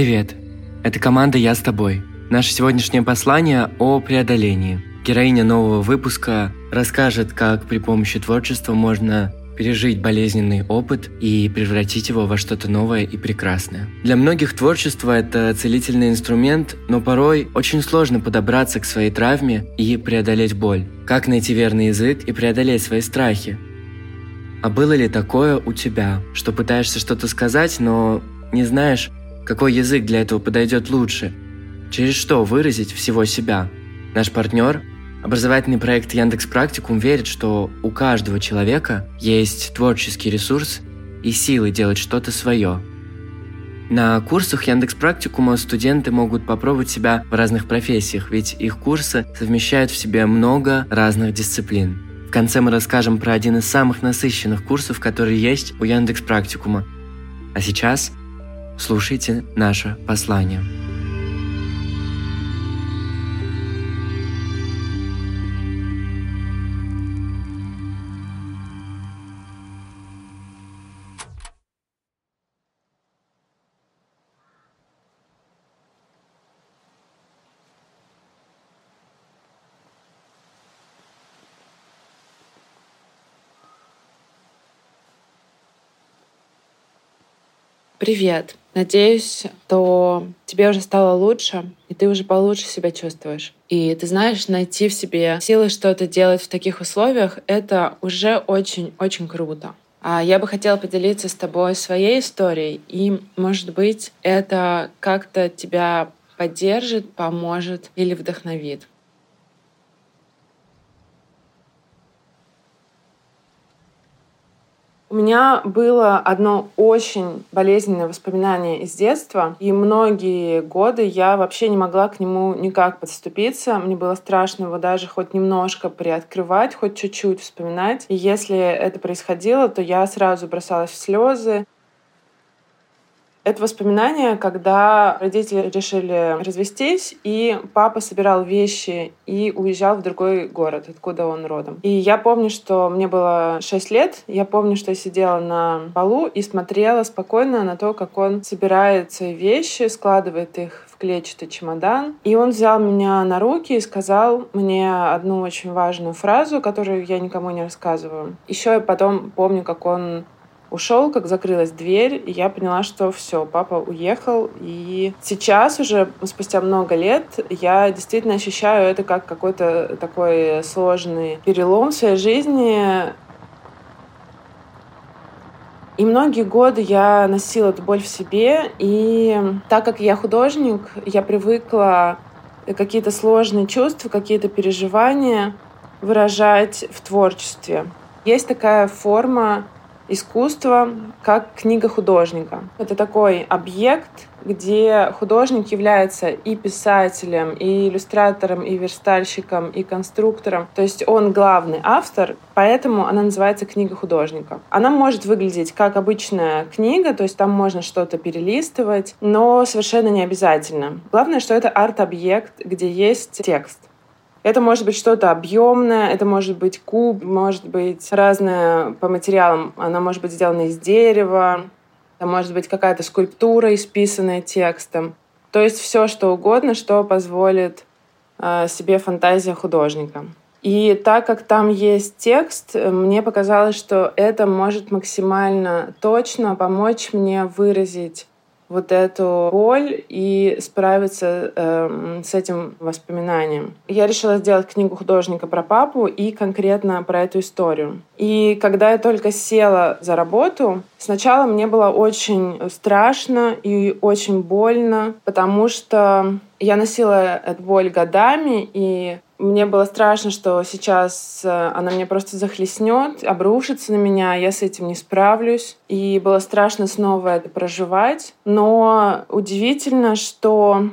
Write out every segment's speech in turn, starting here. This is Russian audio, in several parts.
Привет! Это команда «Я с тобой». Наше сегодняшнее послание о преодолении. Героиня нового выпуска расскажет, как при помощи творчества можно пережить болезненный опыт и превратить его во что-то новое и прекрасное. Для многих творчество – это целительный инструмент, но порой очень сложно подобраться к своей травме и преодолеть боль. Как найти верный язык и преодолеть свои страхи? А было ли такое у тебя, что пытаешься что-то сказать, но не знаешь, какой язык для этого подойдет лучше? Через что выразить всего себя? Наш партнер, образовательный проект Яндекс Практикум, верит, что у каждого человека есть творческий ресурс и силы делать что-то свое. На курсах Яндекс Практикума студенты могут попробовать себя в разных профессиях, ведь их курсы совмещают в себе много разных дисциплин. В конце мы расскажем про один из самых насыщенных курсов, которые есть у Яндекс Практикума. А сейчас Слушайте наше послание. Привет. Надеюсь, что тебе уже стало лучше, и ты уже получше себя чувствуешь. И ты знаешь, найти в себе силы что-то делать в таких условиях — это уже очень-очень круто. А я бы хотела поделиться с тобой своей историей, и, может быть, это как-то тебя поддержит, поможет или вдохновит. У меня было одно очень болезненное воспоминание из детства, и многие годы я вообще не могла к нему никак подступиться. Мне было страшно его даже хоть немножко приоткрывать, хоть чуть-чуть вспоминать. И если это происходило, то я сразу бросалась в слезы, это воспоминание, когда родители решили развестись, и папа собирал вещи и уезжал в другой город, откуда он родом. И я помню, что мне было 6 лет, я помню, что я сидела на полу и смотрела спокойно на то, как он собирает свои вещи, складывает их в клетчатый чемодан. И он взял меня на руки и сказал мне одну очень важную фразу, которую я никому не рассказываю. Еще я потом помню, как он ушел, как закрылась дверь, и я поняла, что все, папа уехал. И сейчас уже, спустя много лет, я действительно ощущаю это как какой-то такой сложный перелом в своей жизни. И многие годы я носила эту боль в себе, и так как я художник, я привыкла какие-то сложные чувства, какие-то переживания выражать в творчестве. Есть такая форма искусство как книга художника. Это такой объект, где художник является и писателем, и иллюстратором, и верстальщиком, и конструктором. То есть он главный автор, поэтому она называется книга художника. Она может выглядеть как обычная книга, то есть там можно что-то перелистывать, но совершенно не обязательно. Главное, что это арт-объект, где есть текст. Это может быть что-то объемное, это может быть куб, может быть разное по материалам. Она может быть сделана из дерева, Это может быть какая-то скульптура, исписанная текстом. То есть все, что угодно, что позволит э, себе фантазия художника. И так как там есть текст, мне показалось, что это может максимально точно помочь мне выразить вот эту боль и справиться э, с этим воспоминанием. Я решила сделать книгу художника про папу и конкретно про эту историю. И когда я только села за работу, сначала мне было очень страшно и очень больно, потому что я носила эту боль годами, и мне было страшно, что сейчас э, она меня просто захлестнет, обрушится на меня, я с этим не справлюсь. И было страшно снова это проживать. Но удивительно, что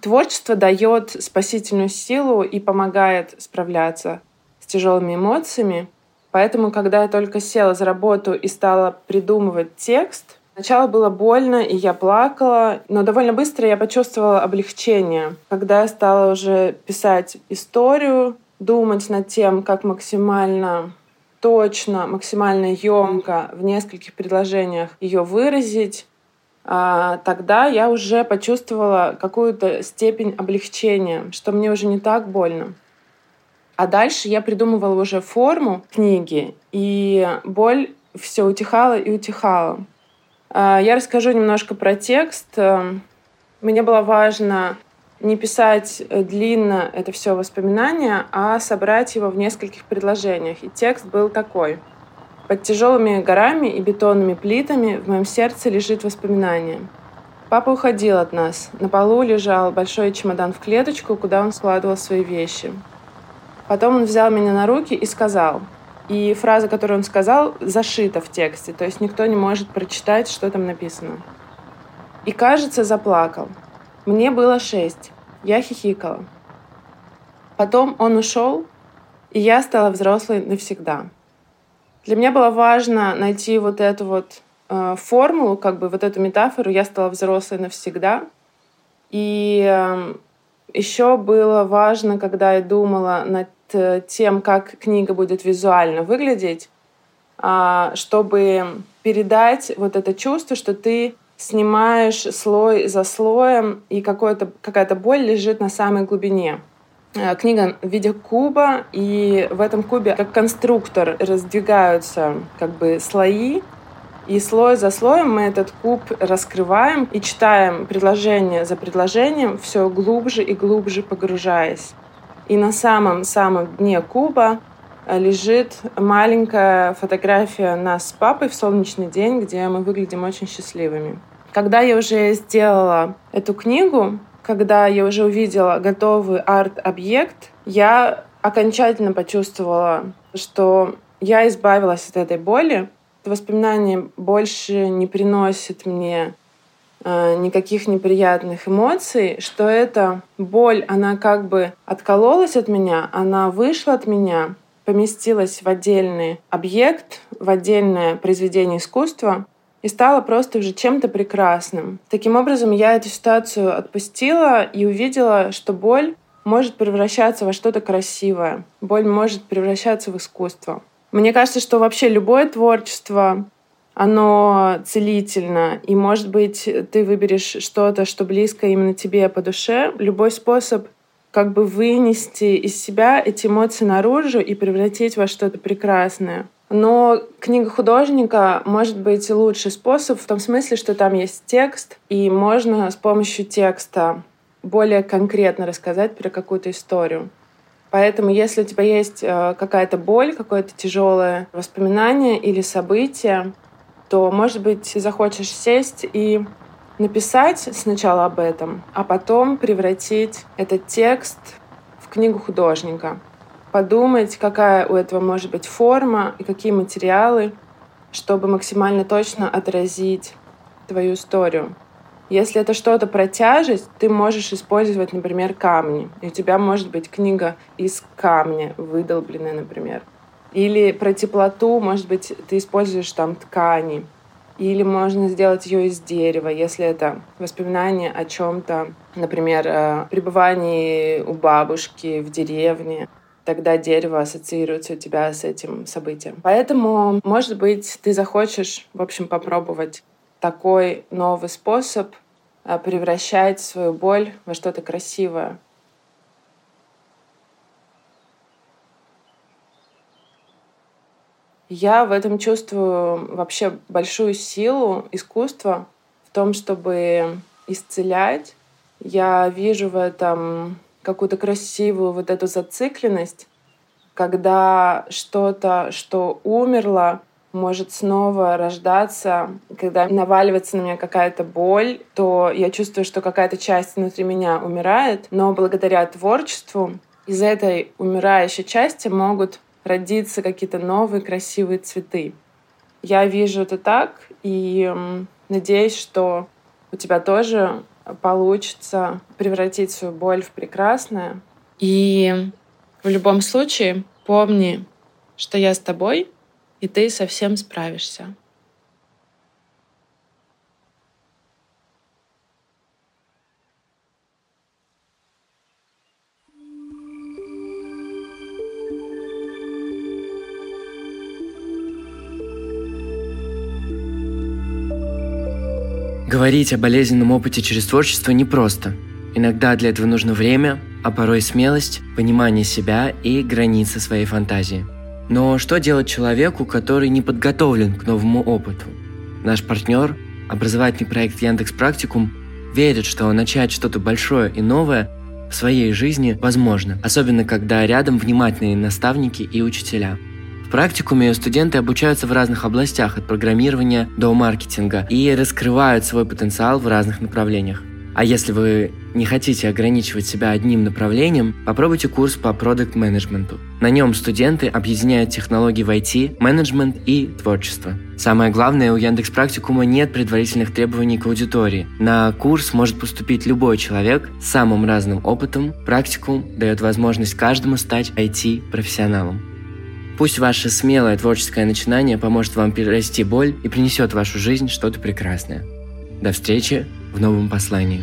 творчество дает спасительную силу и помогает справляться с тяжелыми эмоциями. Поэтому, когда я только села за работу и стала придумывать текст, Сначала было больно, и я плакала, но довольно быстро я почувствовала облегчение. Когда я стала уже писать историю, думать над тем, как максимально точно, максимально емко в нескольких предложениях ее выразить, а, тогда я уже почувствовала какую-то степень облегчения, что мне уже не так больно. А дальше я придумывала уже форму книги, и боль все утихала и утихала. А, я расскажу немножко про текст. Эм, мне было важно не писать э, длинно это все воспоминания, а собрать его в нескольких предложениях. И текст был такой. Под тяжелыми горами и бетонными плитами в моем сердце лежит воспоминание. Папа уходил от нас. На полу лежал большой чемодан в клеточку, куда он складывал свои вещи. Потом он взял меня на руки и сказал — и фраза, которую он сказал, зашита в тексте, то есть никто не может прочитать, что там написано. И, кажется, заплакал. Мне было шесть. Я хихикала. Потом он ушел, и я стала взрослой навсегда. Для меня было важно найти вот эту вот э, формулу, как бы вот эту метафору «я стала взрослой навсегда». И э, еще было важно, когда я думала над тем, как книга будет визуально выглядеть, а, чтобы передать вот это чувство, что ты снимаешь слой за слоем, и какая-то боль лежит на самой глубине. Э, книга в виде куба, и в этом кубе как конструктор раздвигаются как бы слои, и слой за слоем мы этот куб раскрываем и читаем предложение за предложением, все глубже и глубже погружаясь. И на самом-самом дне куба э, лежит маленькая фотография нас с папой в солнечный день, где мы выглядим очень счастливыми. Когда я уже сделала эту книгу, когда я уже увидела готовый арт-объект, я окончательно почувствовала, что я избавилась от этой боли. Воспоминания больше не приносят мне никаких неприятных эмоций, что эта боль, она как бы откололась от меня, она вышла от меня, поместилась в отдельный объект, в отдельное произведение искусства и стала просто уже чем-то прекрасным. Таким образом, я эту ситуацию отпустила и увидела, что боль может превращаться во что-то красивое. Боль может превращаться в искусство. Мне кажется, что вообще любое творчество оно целительно, и, может быть, ты выберешь что-то, что близко именно тебе по душе. Любой способ как бы вынести из себя эти эмоции наружу и превратить во что-то прекрасное. Но книга художника может быть лучший способ в том смысле, что там есть текст, и можно с помощью текста более конкретно рассказать про какую-то историю. Поэтому, если у тебя есть э, какая-то боль, какое-то тяжелое воспоминание или событие, то, может быть, захочешь сесть и написать сначала об этом, а потом превратить этот текст в книгу художника. Подумать, какая у этого может быть форма и какие материалы, чтобы максимально точно отразить твою историю. Если это что-то про тяжесть, ты можешь использовать, например, камни. И у тебя может быть книга из камня, выдолбленная, например. Или про теплоту, может быть, ты используешь там ткани. Или можно сделать ее из дерева, если это воспоминание о чем-то, например, о пребывании у бабушки в деревне. Тогда дерево ассоциируется у тебя с этим событием. Поэтому, может быть, ты захочешь, в общем, попробовать такой новый способ а, превращать свою боль во что-то красивое. Я в этом чувствую вообще большую силу искусства в том, чтобы исцелять. Я вижу в этом какую-то красивую вот эту зацикленность, когда что-то, что умерло, может снова рождаться. Когда наваливается на меня какая-то боль, то я чувствую, что какая-то часть внутри меня умирает, но благодаря творчеству из этой умирающей части могут родиться какие-то новые красивые цветы. Я вижу это так и надеюсь, что у тебя тоже получится превратить свою боль в прекрасное. И в любом случае помни, что я с тобой, и ты совсем справишься. Говорить о болезненном опыте через творчество непросто. Иногда для этого нужно время, а порой смелость, понимание себя и границы своей фантазии. Но что делать человеку, который не подготовлен к новому опыту? Наш партнер, образовательный проект Яндекс Практикум, верит, что начать что-то большое и новое в своей жизни возможно, особенно когда рядом внимательные наставники и учителя – в практикуме студенты обучаются в разных областях, от программирования до маркетинга, и раскрывают свой потенциал в разных направлениях. А если вы не хотите ограничивать себя одним направлением, попробуйте курс по продукт менеджменту На нем студенты объединяют технологии в IT, менеджмент и творчество. Самое главное, у Яндекс Практикума нет предварительных требований к аудитории. На курс может поступить любой человек с самым разным опытом. Практикум дает возможность каждому стать IT-профессионалом. Пусть ваше смелое творческое начинание поможет вам перерасти боль и принесет в вашу жизнь что-то прекрасное. До встречи в новом послании.